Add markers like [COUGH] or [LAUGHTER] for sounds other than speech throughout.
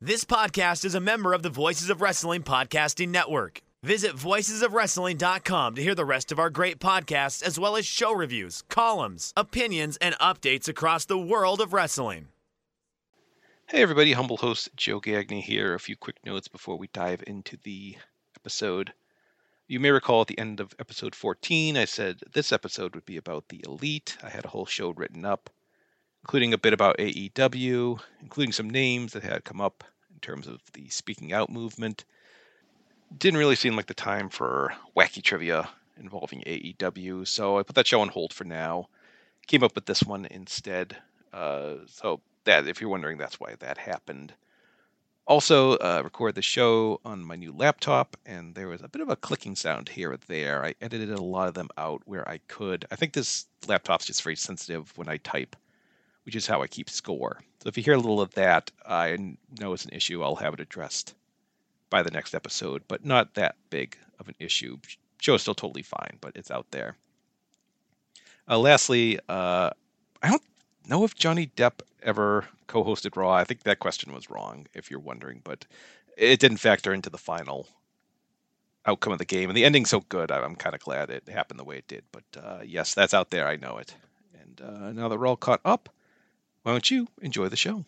This podcast is a member of the Voices of Wrestling Podcasting Network. Visit voicesofwrestling.com to hear the rest of our great podcasts, as well as show reviews, columns, opinions, and updates across the world of wrestling. Hey everybody, humble host Joe Gagney here. A few quick notes before we dive into the episode. You may recall at the end of episode 14, I said this episode would be about the Elite. I had a whole show written up including a bit about AEW, including some names that had come up in terms of the speaking out movement. Didn't really seem like the time for wacky trivia involving AEW, so I put that show on hold for now. Came up with this one instead. Uh, so that, if you're wondering, that's why that happened. Also, uh, record the show on my new laptop, and there was a bit of a clicking sound here or there. I edited a lot of them out where I could. I think this laptop's just very sensitive when I type which is how I keep score. So if you hear a little of that, I know it's an issue. I'll have it addressed by the next episode, but not that big of an issue. Show is still totally fine, but it's out there. Uh, lastly, uh, I don't know if Johnny Depp ever co-hosted Raw. I think that question was wrong, if you're wondering, but it didn't factor into the final outcome of the game. And the ending's so good, I'm kind of glad it happened the way it did. But uh, yes, that's out there. I know it. And uh, now that we're all caught up, why don't you enjoy the show?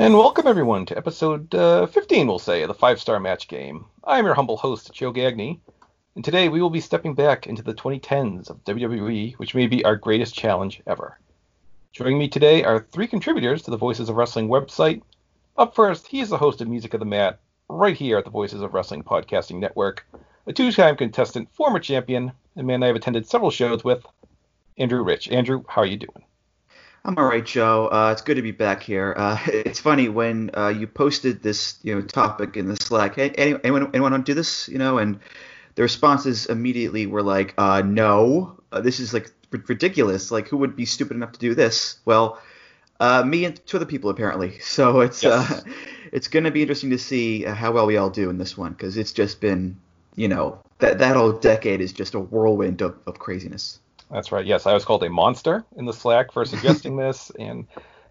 And welcome everyone to episode uh, 15, we'll say, of the Five Star Match Game. I'm your humble host, Joe Gagney, and today we will be stepping back into the 2010s of WWE, which may be our greatest challenge ever. Joining me today are three contributors to the Voices of Wrestling website. Up first, he is the host of Music of the Mat, right here at the Voices of Wrestling Podcasting Network, a two-time contestant, former champion, a man I have attended several shows with, Andrew Rich. Andrew, how are you doing? I'm all right, Joe. Uh, it's good to be back here. Uh, [LAUGHS] it's funny when uh, you posted this, you know, topic in the Slack. Hey, anyone, anyone want to do this? You know, and the responses immediately were like, uh, "No, uh, this is like ridiculous. Like, who would be stupid enough to do this?" Well, uh, me and two other people apparently. [LAUGHS] So it's yes. [LAUGHS] it's going to be interesting to see how well we all do in this one because it's just been, you know, that that whole decade is just a whirlwind of, of craziness. That's right. Yes, I was called a monster in the Slack for suggesting [LAUGHS] this, and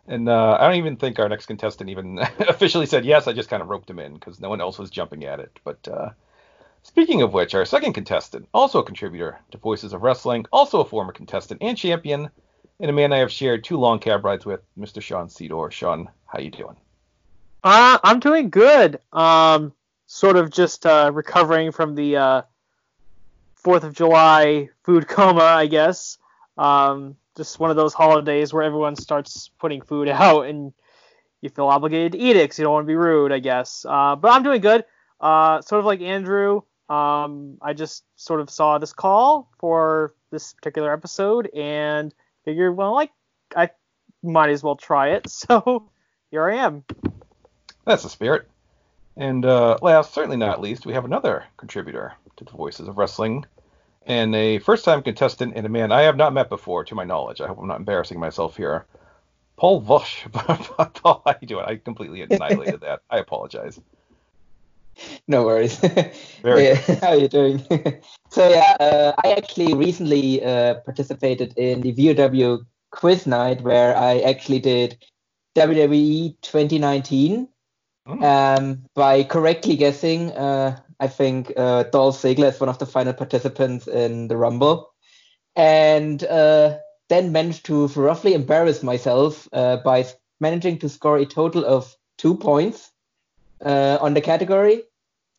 and uh, I don't even think our next contestant even [LAUGHS] officially said yes. I just kind of roped him in because no one else was jumping at it. But uh, speaking of which, our second contestant, also a contributor to Voices of Wrestling, also a former contestant and champion, and a man I have shared two long cab rides with, Mr. Sean Sedor. Sean, how you doing? Uh, I'm doing good. Um, sort of just uh, recovering from the uh, Fourth of July food coma, I guess. Um, just one of those holidays where everyone starts putting food [LAUGHS] out and you feel obligated to eat it because you don't want to be rude, I guess. Uh, but I'm doing good. Uh, sort of like Andrew, um, I just sort of saw this call for this particular episode and figured, well, like I might as well try it. [LAUGHS] So here I am. That's the spirit. And uh, last, certainly not least, we have another contributor to the Voices of Wrestling, and a first-time contestant and a man I have not met before, to my knowledge. I hope I'm not embarrassing myself here. Paul Vush. [LAUGHS] Paul, how are you doing? I completely annihilated that. I apologize. No worries. [LAUGHS] Very how are you doing? [LAUGHS] so yeah, uh, I actually recently uh, participated in the VOW quiz night where I actually did WWE 2019 mm. um, by correctly guessing uh, I think uh, Dolph Ziggler is one of the final participants in the Rumble, and uh, then managed to roughly embarrass myself uh, by managing to score a total of two points uh, on the category.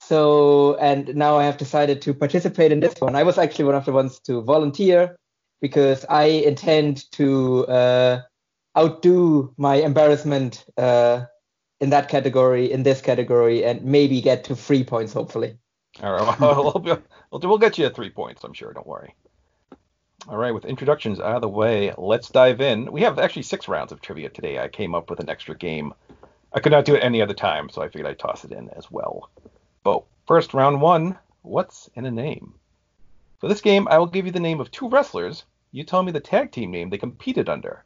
So, and now I have decided to participate in this one. I was actually one of the ones to volunteer because I intend to uh, outdo my embarrassment uh, in that category, in this category, and maybe get to three points, hopefully. All right, [LAUGHS] well, we'll, we'll get you at three points, I'm sure. Don't worry. All right, with introductions out of the way, let's dive in. We have actually six rounds of trivia today. I came up with an extra game I could not do it any other time, so I figured I'd toss it in as well. But first, round one what's in a name? For this game, I will give you the name of two wrestlers. You tell me the tag team name they competed under.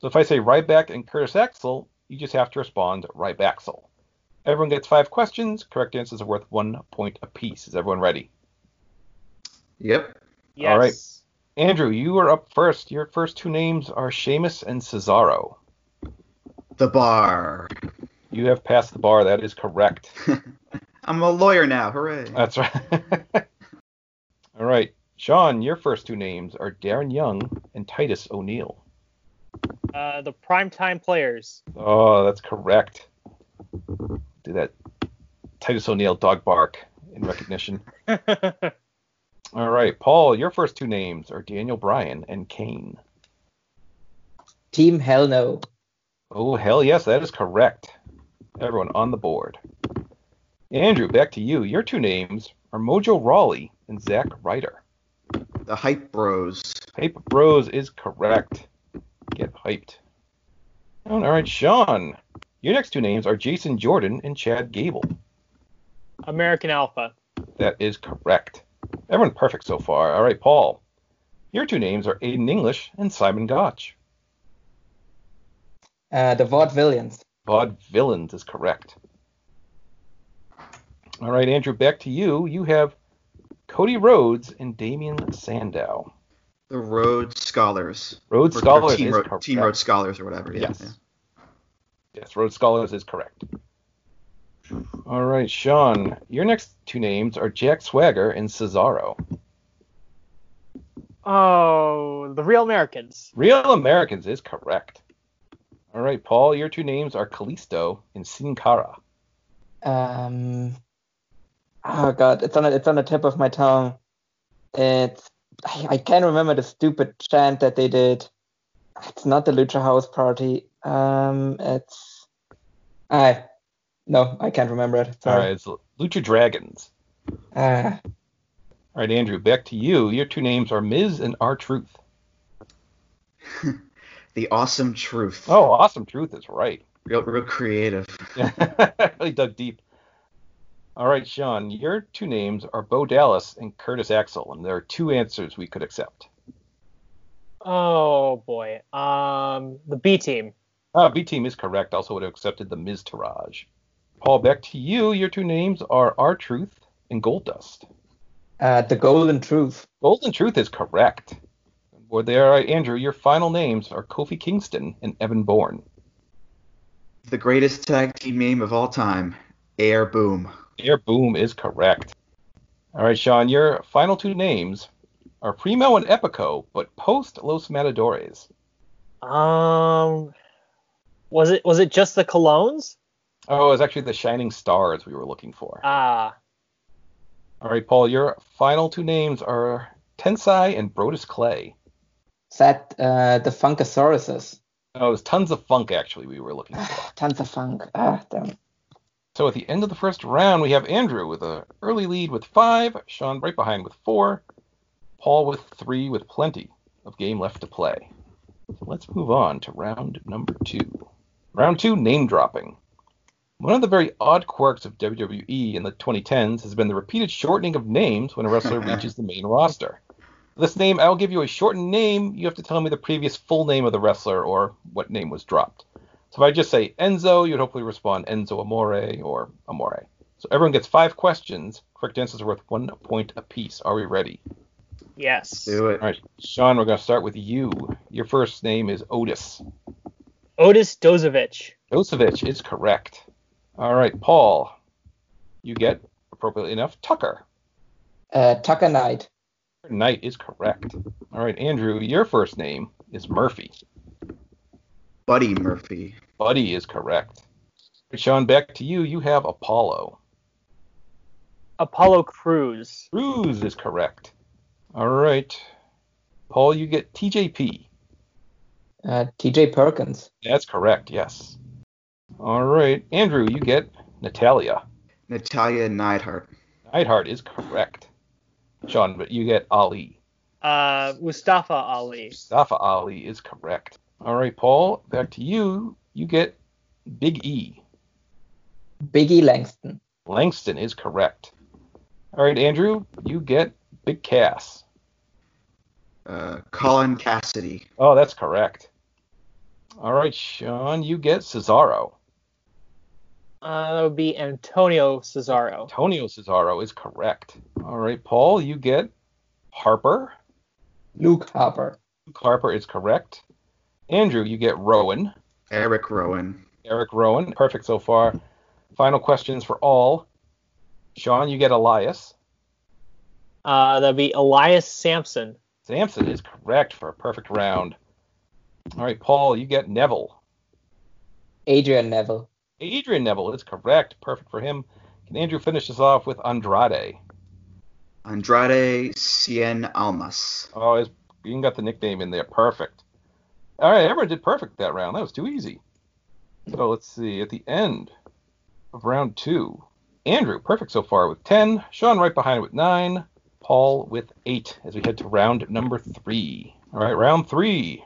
So if I say Ryback and Curtis Axel, you just have to respond Rybaxel. Everyone gets five questions. Correct answers are worth one point apiece. Is everyone ready? Yep. Yes. All right. Andrew, you are up first. Your first two names are Sheamus and Cesaro. The bar. You have passed the bar. That is correct. [LAUGHS] I'm a lawyer now. Hooray. That's right. [LAUGHS] All right. Sean, your first two names are Darren Young and Titus O'Neil. Uh, the primetime players. Oh, that's correct. Do that Titus O'Neil dog bark in recognition. [LAUGHS] All right, Paul, your first two names are Daniel Bryan and Kane. Team Hell No. Oh, hell yes, that is correct. Everyone on the board. Andrew, back to you. Your two names are Mojo Rawley and Zack Ryder. The hype bros. Hype Bros is correct. Get hyped. All right, Sean. Your next two names are Jason Jordan and Chad Gable. American Alpha. That is correct. Everyone perfect so far. All right, Paul. Your two names are Aiden English and Simon Gotch. Uh, the Vaudevillains. Vaudevillains is correct. All right, Andrew, back to you. You have Cody Rhodes and Damian Sandow. The Rhodes Scholars. Rhodes Or- or Scholars Team, is Ro- Team Rhodes Scholars or whatever. Yeah. Yes. yeah. Yes, Rhodes Scholars is correct. All right, Sean. Your next two names are Jack Swagger and Cesaro. Oh, the Real Americans. Real Americans is correct. All right, Paul. Your two names are Kalisto and Sin Cara. Um. Oh god, it's on a, it's on the tip of my tongue. It's I, I can't remember the stupid chant that they did. It's not the Lucha House Party. Um, it's I no, I can't remember it. All Sorry. right, it's Lucha Dragons. Ah, All right, Andrew, back to you. Your two names are Miz and R Truth. [LAUGHS] The awesome truth. Oh, awesome. Truth is right. Real, real creative. Yeah, [LAUGHS] really dug deep. All right, Sean, your two names are Bo Dallas and Curtis Axel, and there are two answers we could accept. Oh boy. Um, the B team. Uh, B team is correct. Also would have accepted the Miztourage. Paul, back to you. Your two names are R Truth and Goldust. uh, the Golden Truth. Golden Truth is correct. Or there, all right, Andrew. Your final names are Kofi Kingston and Evan Bourne. The greatest tag team name of all time. Air Boom. Air Boom is correct. All right, Sean, your final two names are Primo and Epico, but post Los Matadores. Um, was it was it just the Colóns? Oh, it was actually the Shining Stars we were looking for. Ah, All right, Paul, your final two names are Tensai and Brodus Clay. Is that uh, the Funkasauruses? Oh, it was tons of funk actually we were looking for. Tons of funk. Ah, damn. So at the end of the first round, we have Andrew with an early lead with five, Sean right behind with four, Paul with three with plenty of game left to play. So let's move on to round number two. Round two, name dropping. One of the very odd quirks of WWE in the 2010s has been the repeated shortening of names when a wrestler [LAUGHS] reaches the main roster. This name, I'll give you a shortened name. You have to tell me the previous full name of the wrestler or what name was dropped. So if I just say Enzo, you'd hopefully respond Enzo Amore or Amore. So everyone gets five questions. Correct answers are worth one point apiece. Are we ready? yes. Do it. All right, Sean, we're going to start with you. Your first name is Otis. Otis Dozovic. Dozovic is correct. All right, Paul, you get, appropriately enough, Tucker. Uh, Tucker Knight. Knight is correct. All right, Andrew, your first name is Murphy. Buddy Murphy. Buddy is correct. Sean, back to you. You have Apollo. Apollo Crews. Crews is correct. All right. Paul, you get TJP. Uh, TJ Perkins. That's correct, yes. All right. Andrew, you get Natalya. Natalya Neidhart. Neidhart is correct. Sean, but you get Ali. Uh, Mustafa Ali. Mustafa Ali is correct. All right, Paul, back to you. You get Big E. Biggie Langston. Langston is correct. All right, Andrew, you get Big Cass. Uh, Colin Cassidy. Oh, that's correct. All right, Sean, you get Cesaro. Uh, that would be Antonio Cesaro. Antonio Cesaro is correct. All right, Paul, you get Harper. Luke Harper. Luke Harper is correct. Andrew, you get Rowan. Eric Rowan. Eric Rowan. Perfect so far. Final questions for all. Sean, you get Elias. Uh, that'd be Elias Samson. Samson is correct for a perfect round. All right, Paul, you get Neville. Adrian Neville. Adrian Neville is correct. Perfect for him. Can Andrew finish us off with Andrade? Andrade Cien Almas. Oh, his, you even got the nickname in there. Perfect. All right, everyone did perfect that round. That was too easy. So let's see. At the end of round two, Andrew, perfect so far with 10. Sean right behind with 9. Paul with 8 as we head to round number 3. All right, round 3.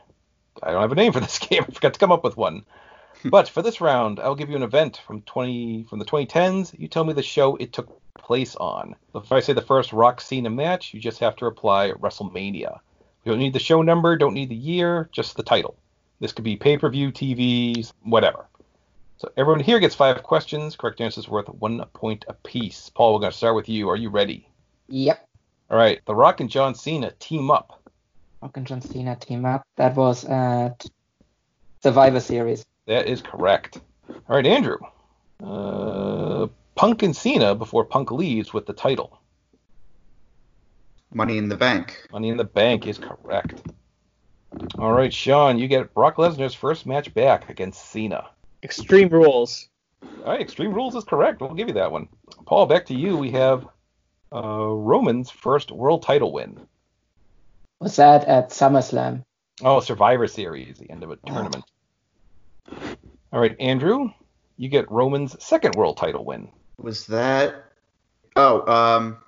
I don't have a name for this [LAUGHS] game. I forgot to come up with one. [LAUGHS] but for this round, I'll give you an event from 20 from the 2010s. You tell me the show it took place on. If I say the first Rock Cena match, you just have to reply WrestleMania. You don't need the show number, don't need the year, just the title. This could be pay-per-view, TVs, whatever. So everyone here gets five questions. Correct answers worth one point apiece. Paul, we're going to start with you. Are you ready? Yep. All right. The Rock and John Cena team up. Rock and John Cena team up. That was at Survivor Series. That is correct. All right, Andrew. Uh, Punk and Cena before Punk leaves with the title. Money in the Bank. Money in the Bank is correct. All right, Sean, you get Brock Lesnar's first match back against Cena. Extreme Rules. All right, Extreme Rules is correct. We'll give you that one. Paul, back to you. We have uh, Roman's first world title win. Was that at SummerSlam? Oh, Survivor Series, the end of a tournament. All right, Andrew, you get Roman's second world title win. Was that? Oh, um,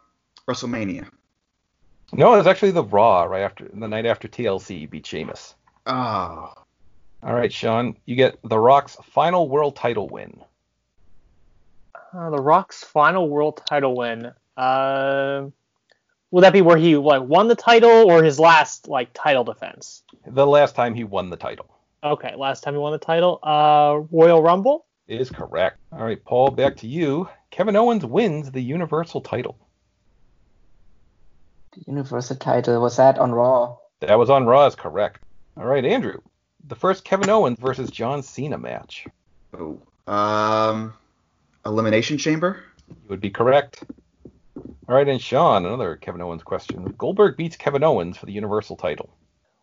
WrestleMania. No, it was actually the Raw right after the night after TLC beat Sheamus. Oh. All right, Sean, you get The Rock's final world title win. Uh, the Rock's final world title win. Uh, will that be where he like won the title or his last like title defense? The last time he won the title. Okay, last time he won the title. Uh, Royal Rumble. Is correct. All right, Paul, back to you. Kevin Owens wins the Universal title. The Universal title was that on Raw? That was on Raw, is correct. All right, Andrew. The first Kevin Owens versus John Cena match. Oh. Um, Elimination Chamber. You would be correct. All right, and Sean, another Kevin Owens question. Goldberg beats Kevin Owens for the Universal title.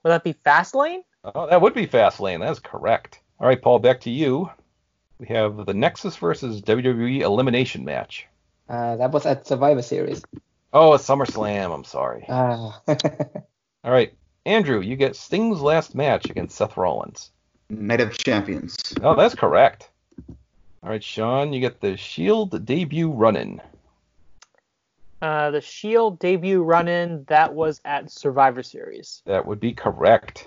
Would that be Fastlane? Oh, that would be Fastlane. That is correct. All right, Paul, back to you. We have the Nexus versus WWE Elimination match. Uh, that was at Survivor Series. Oh, it's SummerSlam. I'm sorry. Uh, [LAUGHS] All right, Andrew, you get Sting's last match against Seth Rollins. Night of Champions. Oh, that's correct. All right, Sean, you get the Shield debut run-in. Uh, the Shield debut run-in that was at Survivor Series. That would be correct.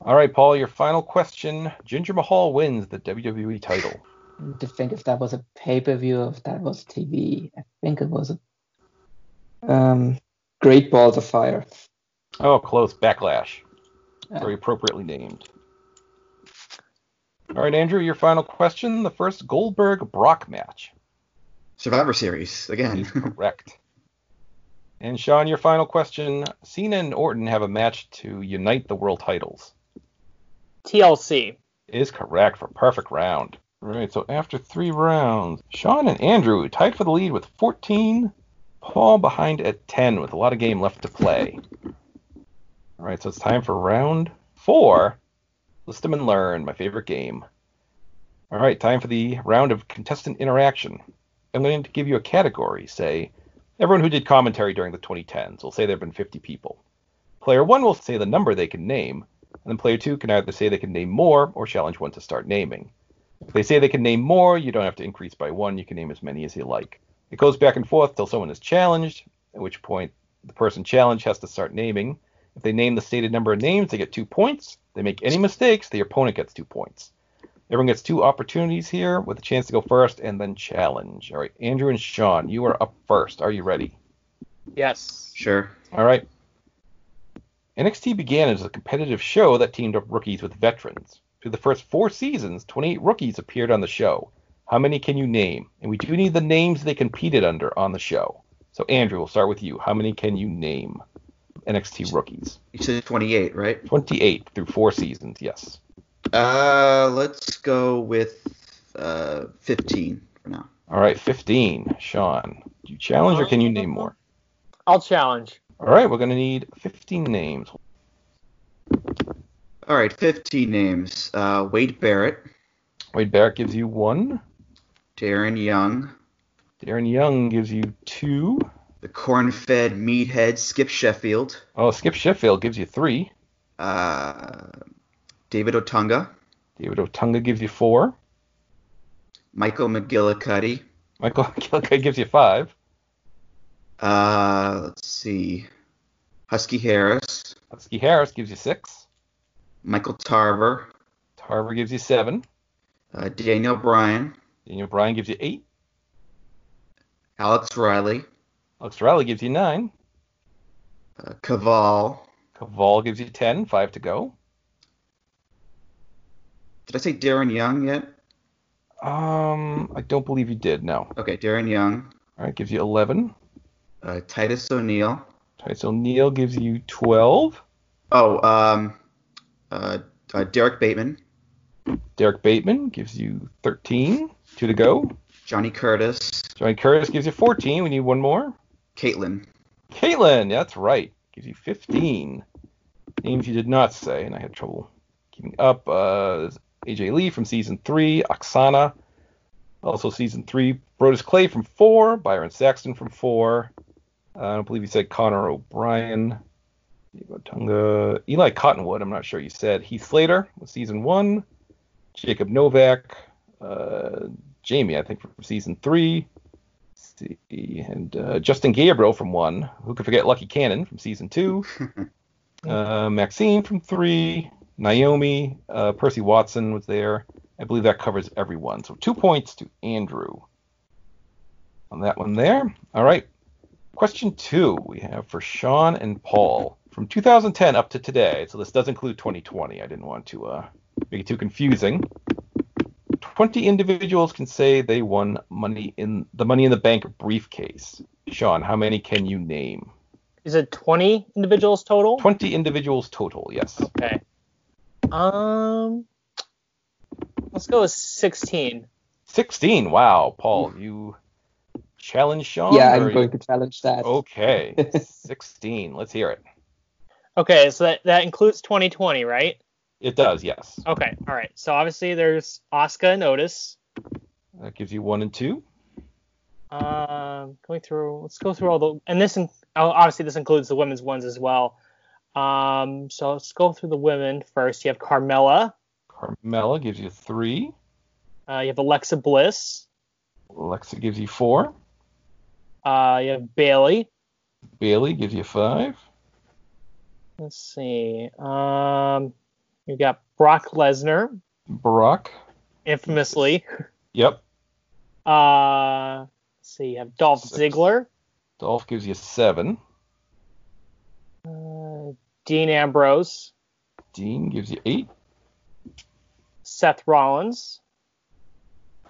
All right, Paul, your final question. Jinder Mahal wins the WWE title. to think if that was a pay-per-view, if that was TV. I think it was a um, Great Balls of Fire. Oh, close. Backlash. Yeah. Very appropriately named. All right, Andrew, your final question. The first Goldberg Brock match Survivor Series again. correct. and Sean, your final question. Cena and Orton have a match to unite the world titles. TLC. Is correct for perfect round. All right, so after three rounds, Sean and Andrew tied for the lead with 14. Paul behind at 10 with a lot of game left to play. [LAUGHS] All right, so it's time for round four. List them and learn, my favorite game. All right, time for the round of contestant interaction. I'm going to give you a category. Say, everyone who did commentary during the 2010s. We'll say there have been 50 people. Player one will say the number they can name, and then player two can either say they can name more or challenge one to start naming. If they say they can name more, you don't have to increase by one. You can name as many as you like. It goes back and forth till someone is challenged, at which point the person challenged has to start naming. If they name the stated number of names, they get two points. If they make any mistakes, the opponent gets two points. Everyone gets two opportunities here with a chance to go first and then challenge. All right, Andrew and Sean, you are up first. Are you ready? Yes. Sure. All right. NXT began as a competitive show that teamed up rookies with veterans. Through the first four seasons, 28 rookies appeared on the show. How many can you name? And we do need the names they competed under on the show. So, Andrew, we'll start with you. How many can you name NXT rookies? You said 28, right? 28 through four seasons, yes. Uh, let's go with uh 15 for now. All right, 15. Sean, do you challenge or can you name more? I'll challenge. All right, we're going to need 15 names. All right, 15 names. Uh, Wade Barrett, Wade Barrett gives you one. Darren Young, Darren Young gives you two. the corn-fed meathead Skip Sheffield, Oh, Skip Sheffield gives you three. uh, David Otunga, David Otunga gives you four. Michael McGillicutty. Michael [LAUGHS] Kilkay gives you five. Uh, let's see, Husky Harris, Husky Harris gives you six. Michael Tarver, Tarver gives you seven. uh, Daniel Bryan, Daniel Bryan gives you eight. Alex Riley, Alex Riley gives you nine. uh, Kaval. Kaval gives you ten. Five to go. Did I say Darren Young yet? Um, I don't believe you did. No. Okay, Darren Young, All right, gives you eleven. uh, Titus O'Neil. Titus O'Neil gives you twelve. Oh, um, uh, uh, Derek Bateman, Derek Bateman gives you thirteen. Two to go. Johnny Curtis, Johnny Curtis gives you fourteen. We need one more. Kaitlyn. Kaitlyn, that's right. Gives you 15. Names you did not say, and I had trouble keeping up. Uh, AJ Lee from season three, Aksana, also season three, Brodus Clay from four, Byron Saxton from four. Uh, I don't believe you said Connor O'Brien. Diego Tunga, Eli Cottonwood, I'm not sure you said. Heath Slater was season one. Jacob Novak, uh, Jamie, I think, from season three see, and uh, Justin Gabriel from one. Who could forget Lucky Cannon from season two? [LAUGHS] uh, Maxine from three. Naomi, uh, Percy Watson was there. I believe that covers everyone. So two points to Andrew on that one there. All right. Question two we have for Sean and Paul from 2010 up to today. So this does include 2020. I didn't want to uh, make it too confusing. 20 individuals can say they won money in the money in the bank briefcase. Sean, how many can you name? Is it 20 individuals total? 20 individuals total, yes. Okay. Um, let's go with 16. 16. Wow, Paul, you challenge Sean? yeah, I'm you- going to challenge that. Okay, [LAUGHS] 16. Let's hear it. Okay, so that, that includes 2020, right? It does, yes. Okay, all right. So obviously there's Asuka and Otis. That gives you one and two. Um, going through, let's go through all the, and this, in, oh, obviously this includes the women's ones as well. Um, so let's go through the women first. You have Carmella. Carmella gives you three. Uh, you have Alexa Bliss. Alexa gives you four. Uh, you have Bayley. Bayley gives you five. Let's see. Um, you got Brock Lesnar, Brock. infamously. Yep. Uh, let's see. You have Dolph Six. Ziggler, Dolph gives you seven. uh, Dean Ambrose, Dean gives you eight. Seth Rollins,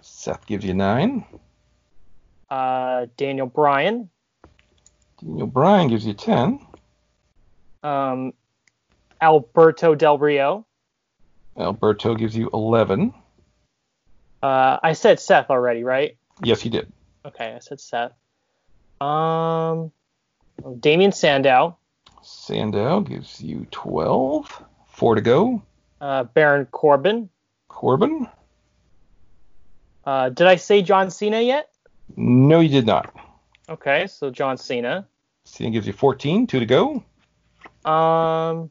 Seth gives you nine. uh, Daniel Bryan, Daniel Bryan gives you ten. um, Alberto Del Rio. Alberto gives you eleven. Uh, I said Seth already, right? Yes, he did. Okay, I said Seth. Um, Damian Sandow, Sandow gives you twelve. Four to go. uh, Baron Corbin. Corbin. Uh, did I say John Cena yet? No, you did not. Okay, so John Cena. Cena gives you fourteen. Two to go. Um,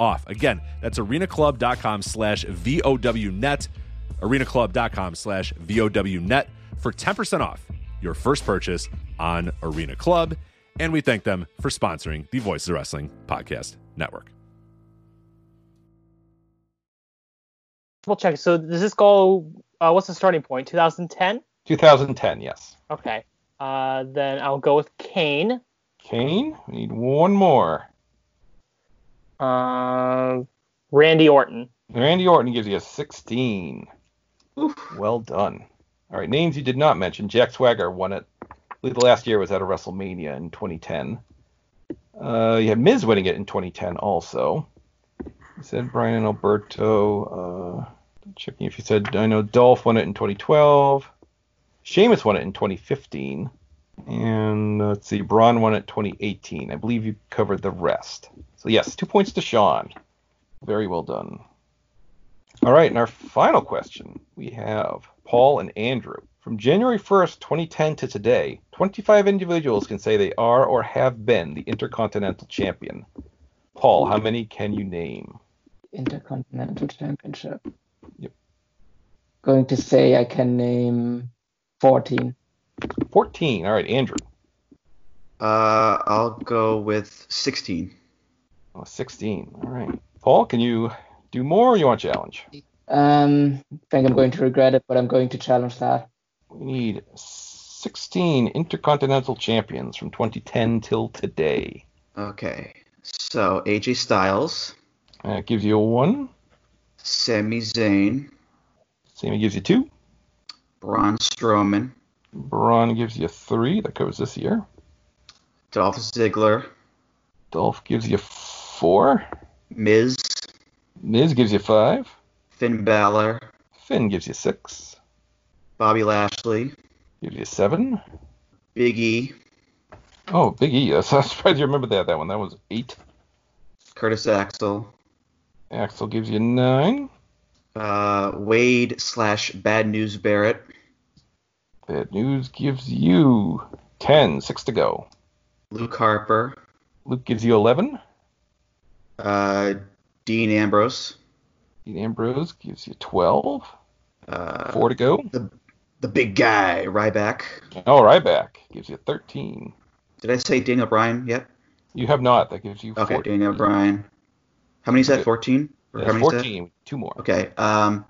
off. Again, that's arenaclub.com slash VOWnet, arenaclub.com slash VOWnet for 10% off your first purchase on Arena Club. And we thank them for sponsoring the Voices of Wrestling Podcast Network. We'll check. So does this go? Uh, what's the starting point? 2010. 2010, yes. Okay. Uh, then I'll go with Kane. Kane, we need one more. Uh, Randy Orton. Randy Orton gives you a 16. Oof. Well done. All right, names you did not mention. Jack Swagger won it. I believe the last year was at a WrestleMania in 2010. Uh, you had Miz winning it in 2010 also. You said Bryan and Alberto. Uh, checking if you said I know Dolph won it in 2012. Sheamus won it in 2015. And uh, let's see, Braun won it 2018. I believe you covered the rest. So yes, two points to Sean. Very well done. All right, and our final question we have Paul and Andrew. From January 1st, 2010 to today, 25 individuals can say they are or have been the Intercontinental Champion. Paul, how many can you name? Intercontinental Championship. Yep. Going to say I can name 14. 14. All right, Andrew. Uh, I'll go with 16. Oh, 16. All right. Paul, can you do more or you want to challenge? Um, I think I'm going to regret it, but I'm going to challenge that. We need 16 Intercontinental Champions from 2010 till today. Okay. So AJ Styles. That gives you a 1. Sami Zayn. Sami gives you 2. Braun Strowman. Braun gives you 3. That covers this year. Dolph Ziggler. Dolph gives you 4. Miz. Miz gives you 5. Finn Balor. Finn gives you 6. Bobby Lashley. Gives you 7. Big E. Oh, Big E. Yes, I'm surprised you remember that. That one. That was 8. Curtis Axel. Axel gives you 9. Uh, Wade slash Bad News Barrett. Bad News gives you 10. 6 to go. Luke Harper. Luke gives you 11. Uh, Dean Ambrose. Dean Ambrose gives you 12. Uh, 4 to go. The, the big guy, Ryback. Oh, Ryback gives you 13. Did I say Daniel Bryan yet? You have not. That gives you Okay, 14. Daniel Bryan. How many is that? 14? Or That's how many is that? 14. Two more. Okay. Um,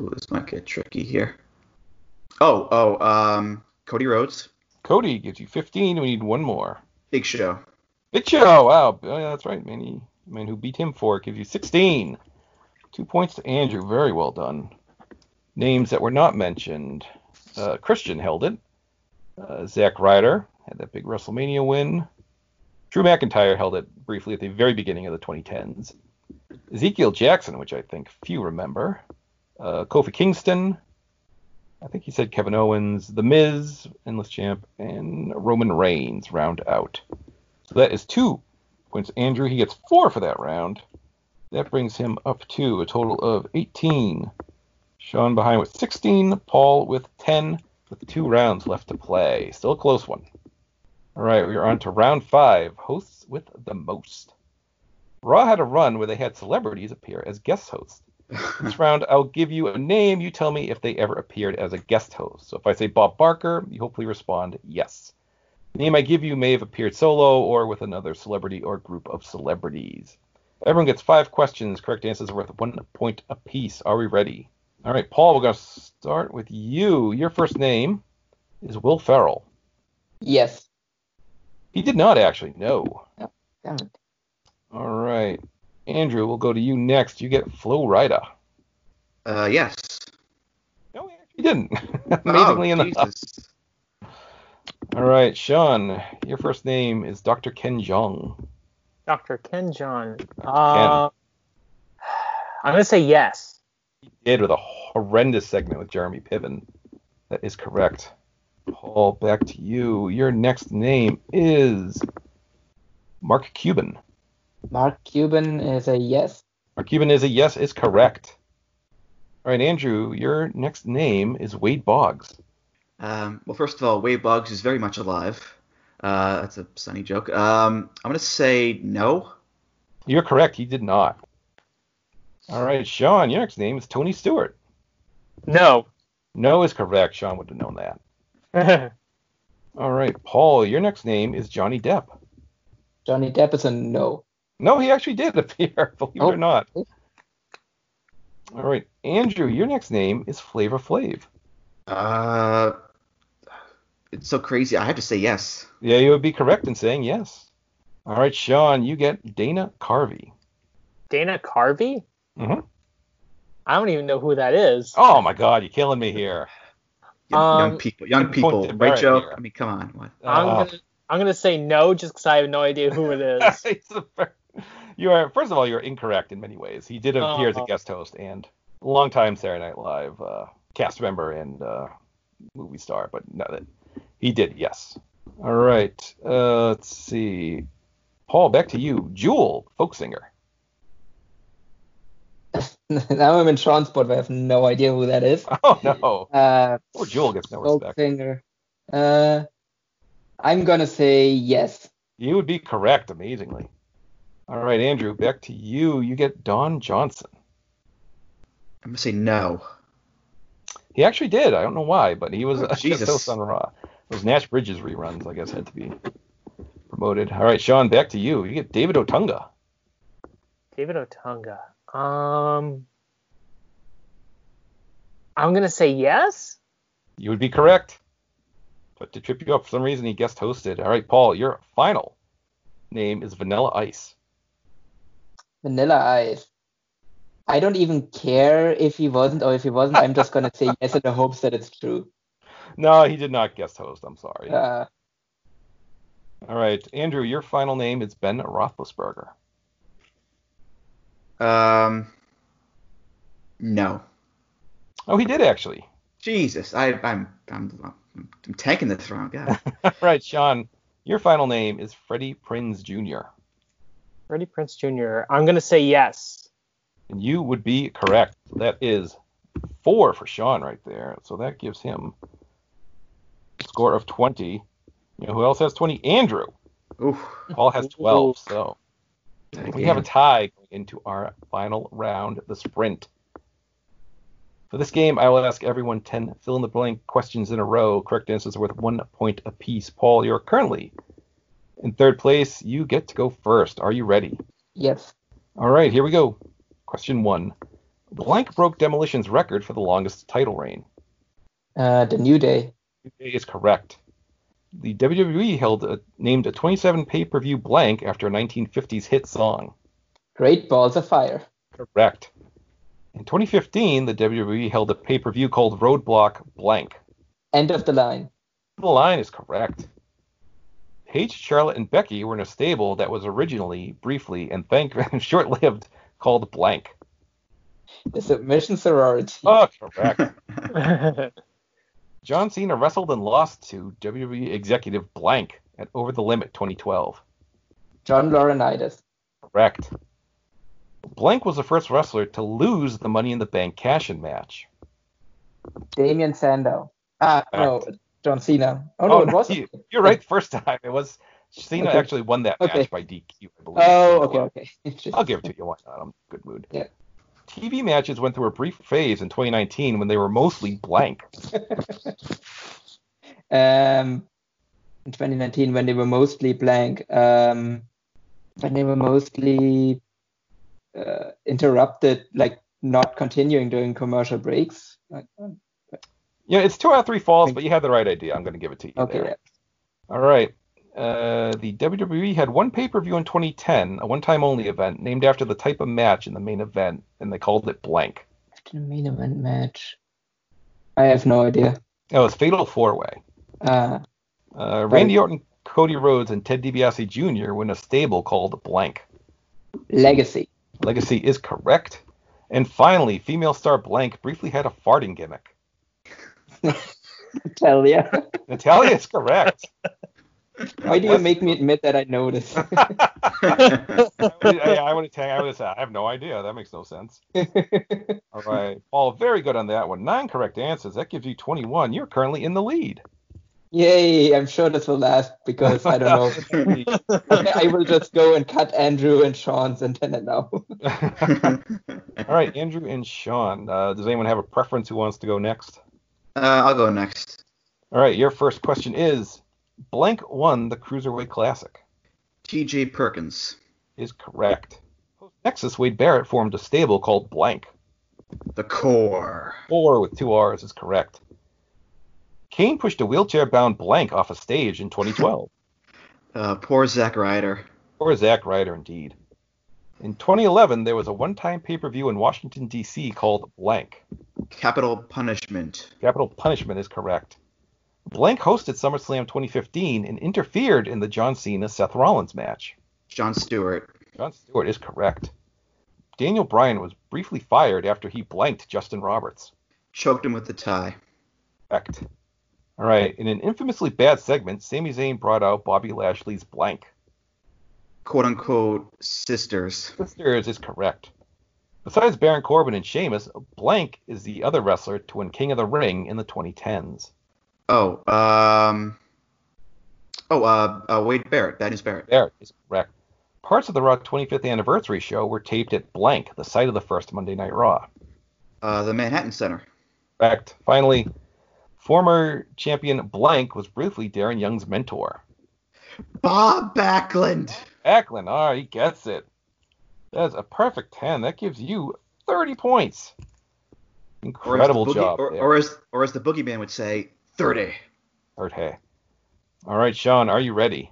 Ooh, this might get tricky here. Oh, oh, um, Cody Rhodes. Cody gives you 15. We need one more. Big Show. Big Show. Wow. Oh, yeah, that's right. Man, he, man who beat him for it gives you 16. Two points to Andrew. Very well done. Names that were not mentioned. Uh, Christian held it. Uh, Zack Ryder had that big WrestleMania win. Drew McIntyre held it briefly at the very beginning of the 2010s. Ezekiel Jackson, which I think few remember. Uh, Kofi Kingston. I think he said Kevin Owens, The Miz, Endless Champ, and Roman Reigns round out. So that is two points. Andrew, he gets four for that round. That brings him up to a total of 18. Sean behind with 16. Paul with 10, with two rounds left to play. Still a close one. All right, we are on to round five. Hosts with the most. Raw had a run where they had celebrities appear as guest hosts. This round, I'll give you a name. You tell me if they ever appeared as a guest host. So if I say Bob Barker, you hopefully respond yes. The name I give you may have appeared solo or with another celebrity or group of celebrities. Everyone gets five questions. Correct answers are worth one point apiece. Are we ready? All right, Paul, we're going to start with you. Your first name is Will Ferrell. Yes. He did not actually. No. Oh. All right. Andrew, we'll go to you next. You get Flo Rida. Uh, yes. No, he actually didn't. [LAUGHS] Amazingly oh, enough. Jesus. All right, Sean, your first name is Dr. Ken Jeong. Dr. Ken John. Uh, I'm gonna say yes. He did with a horrendous segment with Jeremy Piven. That is correct. Paul, back to you. Your next name is Mark Cuban. Mark Cuban is a yes. Mark Cuban is a yes, is correct. All right, Andrew, your next name is Wade Boggs. Um, well, first of all, Wade Boggs is very much alive. Uh, that's a sunny joke. Um, I'm gonna say no. You're correct. He did not. All right, Sean, your next name is Tony Stewart. No. No is correct. Sean would have known that. [LAUGHS] All right, Paul, your next name is Johnny Depp. Johnny Depp is a no. No, he actually did [LAUGHS] appear, believe Oh. it or not. All right, Andrew, your next name is Flavor Flav. Uh, it's so crazy. I have to say yes. Yeah, you would be correct in saying yes. All right, Sean, you get Dana Carvey. Dana Carvey? Mhm. I don't even know who that is. Oh my God, you're killing me here. Young, young Um, people, young people, to right, Joe? here. I mean, come on. What? I'm Uh, gonna I'm gonna say no just because I have no idea who it is. [LAUGHS] It's a fair- you are first of all you're incorrect in many ways. He did appear as a Oh. guest host and longtime Saturday Night Live uh, cast member and uh, movie star, but no, that he did. Yes. All right. Uh, let's see. Paul, back to you. Jewel, folk singer. [LAUGHS] now I'm in transport. But I have no idea who that is. [LAUGHS] Oh no. Uh, Poor Jewel gets no folk respect. singer. Uh, I'm gonna say yes. You would be correct, amazingly. All right, Andrew, back to you. You get Don Johnson. I'm gonna say no. He actually did. I don't know why, but he was Oh, [LAUGHS] a guest Jesus. host on Raw. Those Nash Bridges reruns, I guess, had to be promoted. All right, Sean, back to you. You get David Otunga. David Otunga. Um, I'm gonna say yes. You would be correct. But to trip you up for some reason, he guest hosted. All right, Paul, your final name is Vanilla Ice. Vanilla Ice. I don't even care if he wasn't or if he wasn't. I'm just gonna say yes in the hopes that it's true. No, he did not guest host. I'm sorry. Uh, All right, Andrew, your final name is Ben Roethlisberger. Um, no. Oh, he did actually. Jesus, I, I'm, I'm, I'm, I'm tanking this round, God. All right, Sean, your final name is Freddie Prinz Jr. Freddie Prinze Jr. I'm gonna say yes. And you would be correct. That is four for Sean right there. So that gives him a score of 20. You know who else has 20? Andrew. Oof. Paul has 12. So we have a tie going into our final round, the sprint. For this game, I will ask everyone 10 fill in the blank questions in a row. Correct answers are worth one point apiece. Paul, you're currently in third place. You get to go first. Are you ready? yes. All right, here we go. Question one. Blank broke Demolition's record for the longest title reign. Uh, the New Day. New Day is correct. The WWE held a, named a 27 pay-per-view blank after a 1950s hit song. Great Balls of Fire. Correct. In 2015, the WWE held a pay-per-view called Roadblock Blank. End of the line. The line is correct. Paige, Charlotte, and Becky were in a stable that was originally, briefly, and thank [LAUGHS] short-lived called Blank. The Submission Sorority. Oh, correct. [LAUGHS] John Cena wrestled and lost to WWE executive Blank at Over the Limit 2012. John Laurinaitis. Correct. Blank was the first wrestler to lose the Money in the Bank cash-in match. Damien Sandow. Ah, no, John Cena. Oh, Oh, no, it wasn't. you, you're right. [LAUGHS] First time it was Cena Okay. actually won that Okay. match by DQ. I believe. Oh, okay, okay. [LAUGHS] I'll give it to you. Why not? I'm in good mood. Yeah. TV matches went through a brief phase in 2019 when they were mostly blank. [LAUGHS] um, in 2019 when they were mostly blank, um, when they were mostly uh, interrupted, like not continuing during commercial breaks. Like, um, Yeah, it's two out of three falls, but you had the right idea. I'm going to give it to you. okay, there. All right. Uh, the WWE had one pay per view in 2010, a one time only event named after the type of match in the main event, and they called it blank. After the main event match, I have no idea. Oh, it's Fatal Four Way. Uh, Uh, Randy Orton, Cody Rhodes, and Ted DiBiase Jr. were in a stable called Blank. Legacy. Legacy is correct. And finally, female star Blank briefly had a farting gimmick. Tell ya. Natalya is correct. Why do you make me admit that I noticed? [LAUGHS] I would, I, I would have I would I have no idea. That makes no sense. [LAUGHS] All right. Paul, very good on that one. Nine correct answers. That gives you 21. You're currently in the lead. Yay! I'm sure this will last because I don't know. [LAUGHS] I will just go and cut Andrew and Sean's antenna now. All right, Andrew and Sean. Uh, does anyone have a preference who wants to go next? Uh, I'll go next. All right, your first question is Blank won the Cruiserweight Classic. T.J. Perkins. Is correct. Nexus Wade Barrett formed a stable called Blank. The Corre. Four with two R's is correct. Kane pushed a wheelchair bound Blank off a stage in 2012. [LAUGHS] Uh, poor Zack Ryder. Poor Zack Ryder, indeed. In 2011, there was a one time pay per view in Washington, D.C. called Blank. Capital Punishment. Capital Punishment is correct. Blank hosted SummerSlam 2015 and interfered in the John Cena Seth Rollins match. Jon Stewart. Jon Stewart is correct. Daniel Bryan was briefly fired after he blanked Justin Roberts. Choked him with the tie. Correct. All right, in an infamously bad segment, Sami Zayn brought out Bobby Lashley's blank. Quote unquote sisters. Sisters is correct. Besides Baron Corbin and Sheamus, Blank is the other wrestler to win King of the Ring in the 2010s. Oh, um. Oh, uh, uh Wade Barrett. That is Barrett. There is correct. Parts of the Raw 25th anniversary show were taped at Blank, the site of the first Monday Night Raw. Uh, the Manhattan Center. Correct. Finally, former champion Blank was briefly Darren Young's mentor. Bob Backlund. Backlund, ah, he gets it. That's a perfect 10. That gives you 30 points. Or as the Incredible boogie- job. Or, or as or as the boogeyman would say, thirty. Third hay. All right, Sean, are you ready?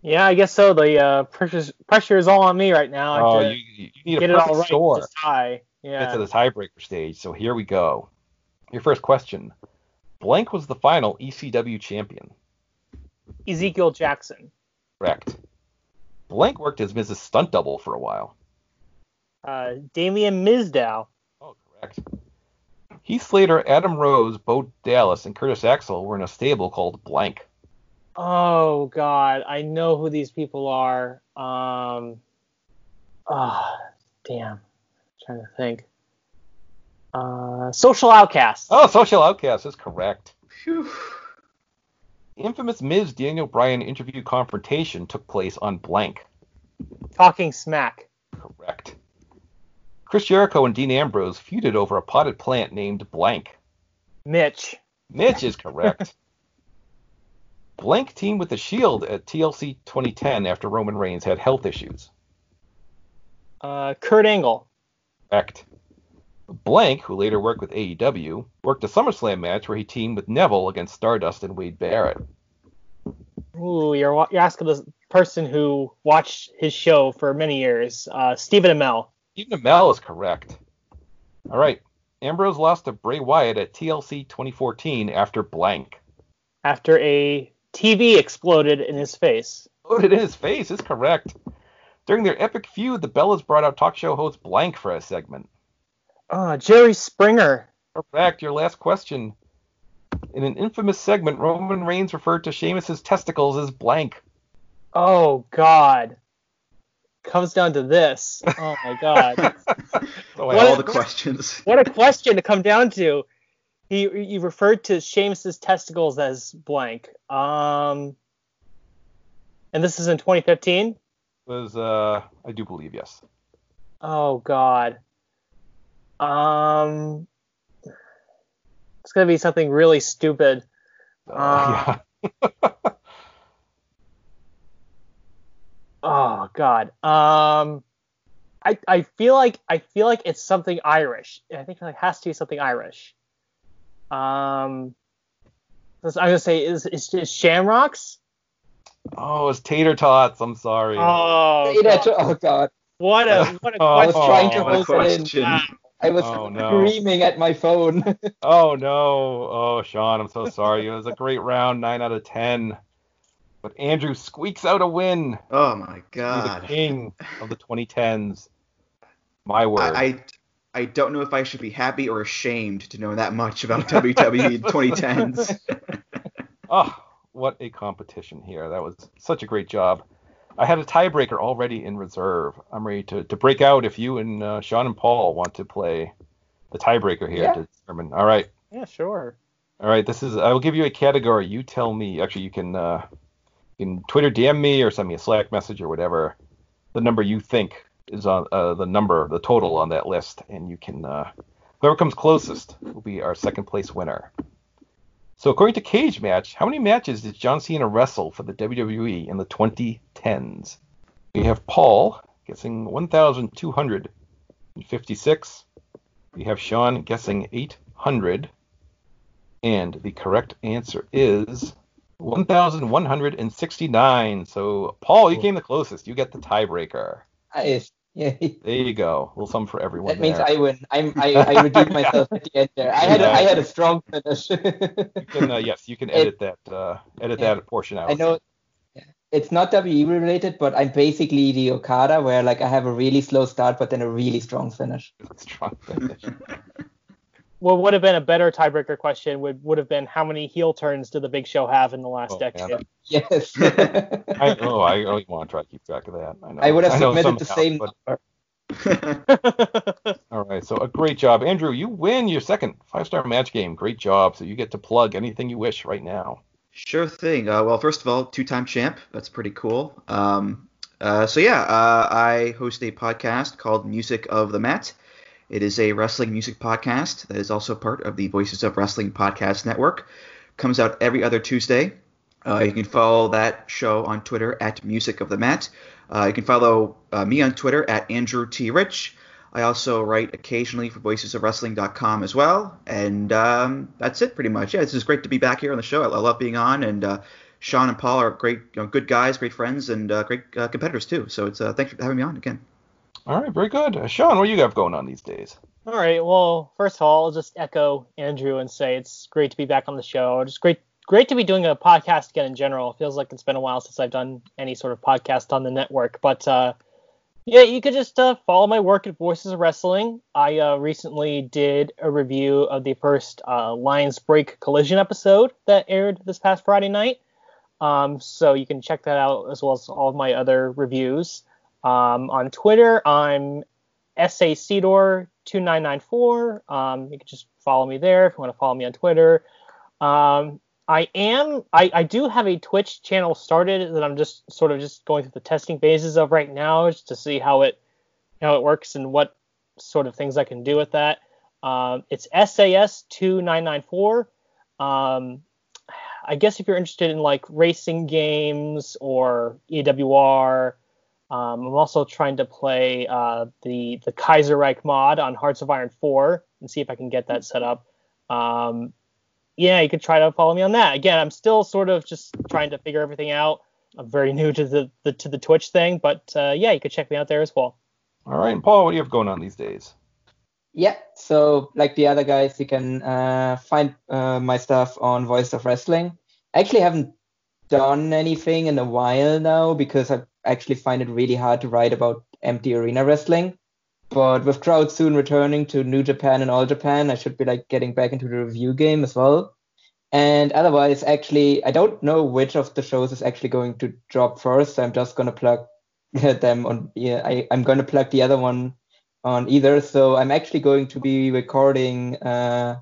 Yeah, I guess so. The uh, pressure's, pressure is all on me right now. I have Oh, to you, you need a get it perfect all right. score. Just tie. Get to the tiebreaker stage. So here we go. Your first question. Blank was the final ECW champion. Ezekiel Jackson. Correct. Blank worked as Miz's Stunt Double for a while. Uh, Damien Mizdow. Oh, correct. Heath Slater, Adam Rose, Bo Dallas, and Curtis Axel were in a stable called Blank. Oh God, I know who these people are. Um, oh, damn. trying to think. Uh, Social Outcasts. Oh, Social Outcast is correct. Phew. The infamous Miz Daniel Bryan interview confrontation took place on Blank. Talking Smack. Correct. Chris Jericho and Dean Ambrose feuded over a potted plant named Blank. Mitch. Mitch is correct. [LAUGHS] Blank teamed with the Shield at TLC 2010 after Roman Reigns had health issues. Uh, Kurt Angle. Correct. Blank, who later worked with AEW, worked a SummerSlam match where he teamed with Neville against Stardust and Wade Barrett. Ooh, you're you're asking the person who watched his show for many years, uh, Stephen Amell. Stephen Amell is correct. All right. Ambrose lost to Bray Wyatt at TLC 2014 after blank. After a TV exploded in his face. Exploded in his face is correct. During their epic feud, the Bellas brought out talk show host Blank for a segment. Uh, Jerry Springer. Correct. Your last question. In an infamous segment, Roman Reigns referred to Sheamus's testicles as blank. Oh God. Comes down to this. Oh my God. [LAUGHS] so all the questions. [LAUGHS] What a question to come down to. He he referred to Sheamus's testicles as blank. Um. And this is in 2015. Was uh, I do believe yes. Oh God. Um. It's gonna be something really stupid. Uh, uh, yeah. [LAUGHS] oh God. Um. I, I feel like I feel like it's something Irish. I think it has to be something Irish. Um, I'm gonna say is is, is Shamrocks. Oh, it's tater tots. I'm sorry. Oh, tater God. oh God. What a what a [LAUGHS] oh, question. I was trying to hold question. it in. I was oh, no. screaming at my phone. [LAUGHS] oh no. Oh Sean, I'm so sorry. It was a great round, nine out of ten. But Andrew squeaks out a win. Oh my god. The king of the 2010s. My word. I, I I don't know if I should be happy or ashamed to know that much about WWE 2010s. oh, what a competition here. That was such a great job. I had a tiebreaker already in reserve. I'm ready to, to break out if you and uh, Sean and Paul want to play the tiebreaker here yeah. to determine. All right. Yeah, sure. All right. This is. I will give you a category. You tell me. Actually, you can uh, you can Twitter DM me or send me a Slack message or whatever. The number you think is on uh, the number, the total on that list, and you can uh, whoever comes closest will be our second place winner. So according to Cagematch, how many matches did John Cena wrestle for the WWE in the 2010s? We have Paul guessing 1,256. We have Sean guessing 800. And the correct answer is 1,169. So, Paul, you oh. came the closest. You get the tiebreaker. Nice. Yeah. [LAUGHS] There you go. A little something for everyone. That means. I win. I'm, I, [LAUGHS] I redeemed myself at the end there. I had a, I had a strong finish. you can, uh, yes, you can [LAUGHS] edit it, that uh, edit yeah. that portion out. I know it's not WWE related, but I'm basically the Okada where like I have a really slow start, but then a really strong finish. Strong finish. What would have been a better tiebreaker question would would have been how many heel turns did the Big Show have in the last oh, decade? Yes. [LAUGHS] [LAUGHS] I, oh, I really want to try to keep track of that. I, know, I would have I submitted the same but... [LAUGHS] All right, so a great job, Andrew. You win your second five-star match game. Great job. So you get to plug anything you wish right now. Sure thing. Uh, well, first of all, two-time champ. That's pretty cool. Um, uh, so yeah, uh, I host a podcast called Music of the Mat. It is a wrestling music podcast that is also part of the Voices of Wrestling podcast network. Comes out every other Tuesday. Uh, you can follow that show on Twitter at Music of the Mat. Uh, you can follow uh, me on Twitter at Andrew T. Rich. I also write occasionally for voicesofwrestling.com as well. And um, that's it pretty much. Yeah, it's just great to be back here on the show. I, I love being on. And uh, Sean and Paul are great, you know, good guys, great friends, and uh, great uh, competitors too. So it's thanks for having me on again. All right, very good. Uh, Sean, what do you have going on these days? All right. Well, first of all, I'll just echo Andrew and say it's great to be back on the show. Just great, great to be doing a podcast again in general. It feels like it's been a while since I've done any sort of podcast on the network. But uh, yeah, you could just uh, follow my work at Voices of Wrestling. I uh, recently did a review of the first uh, Lion's Break Collision episode that aired this past Friday night. Um, so you can check that out as well as all of my other reviews. Um, on Twitter, I'm sacedor2994. Um, you can just follow me there if you want to follow me on Twitter. Um, I am, I, I do have a Twitch channel started that I'm just sort of just going through the testing phases of right now, just to see how it how it works and what sort of things I can do with that. Um, it's SAS2994. Um, I guess if you're interested in like racing games or EWR Um, I'm also trying to play uh, the the Kaiserreich mod on Hearts of Iron 4 and see if I can get that set up. Um, yeah, you could try to follow me on that. Again, I'm still sort of just trying to figure everything out. I'm very [LAUGHS] new to the, the to the Twitch thing, but uh, yeah, you could check me out there as well. All right, and Paul, what do you have going on these days? Yeah, so like the other guys, you can uh, find uh, my stuff on Voice of Wrestling. I actually haven't done anything in a while now because I actually find it really hard to write about empty arena wrestling. But with crowds soon returning to New Japan and All Japan, I should be like getting back into the review game as well. And otherwise, actually, I don't know which of the shows is actually going to drop first. So I'm just gonna plug [LAUGHS] them on. Yeah, I, I'm gonna plug the other one on either. So I'm actually going to be recording uh,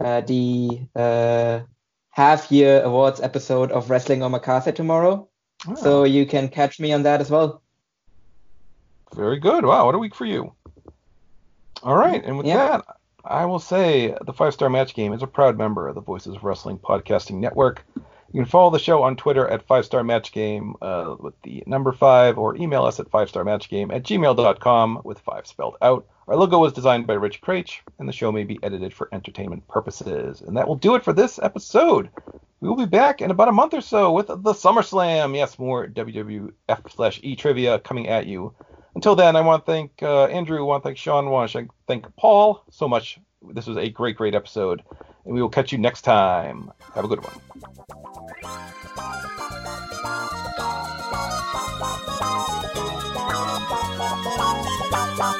uh, the uh, half year awards episode of Wrestling Omakase tomorrow. Oh. So you can catch me on that as well. Very good. Wow, what a week for you. All right, and with yeah. that, I will say the Five Star Match Game is a proud member of the Voices of Wrestling Podcasting Network. You can follow the show on Twitter at Five Star Match Game uh, with the number five, or email us at Five Star Match Game at gmail.com with five spelled out. Our logo was designed by Rich Craich, and the show may be edited for entertainment purposes. And that will do it for this episode. We will be back in about a month or so with the SummerSlam. Yes, more WWF slash E trivia coming at you. Until then, I want to thank uh, Andrew, I want to thank Sean, I want to thank Paul so much. This was a great, great episode, and we will catch you next time. Have a good one.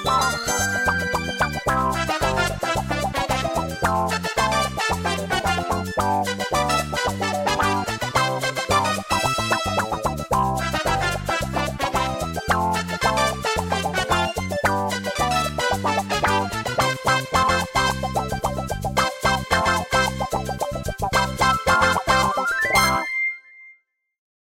Bye.